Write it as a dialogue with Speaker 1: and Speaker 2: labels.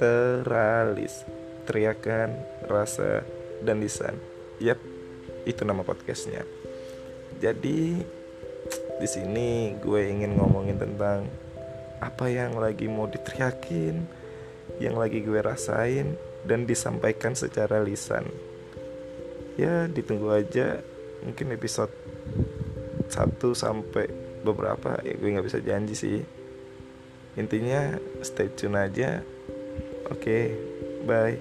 Speaker 1: Literalis Teriakan, rasa, dan lisan Yap, itu nama podcastnya Jadi di sini gue ingin ngomongin tentang apa yang lagi mau diteriakin, yang lagi gue rasain dan disampaikan secara lisan. Ya, ditunggu aja mungkin episode 1 sampai beberapa ya gue nggak bisa janji sih. Intinya stay tune aja. Okay, bye.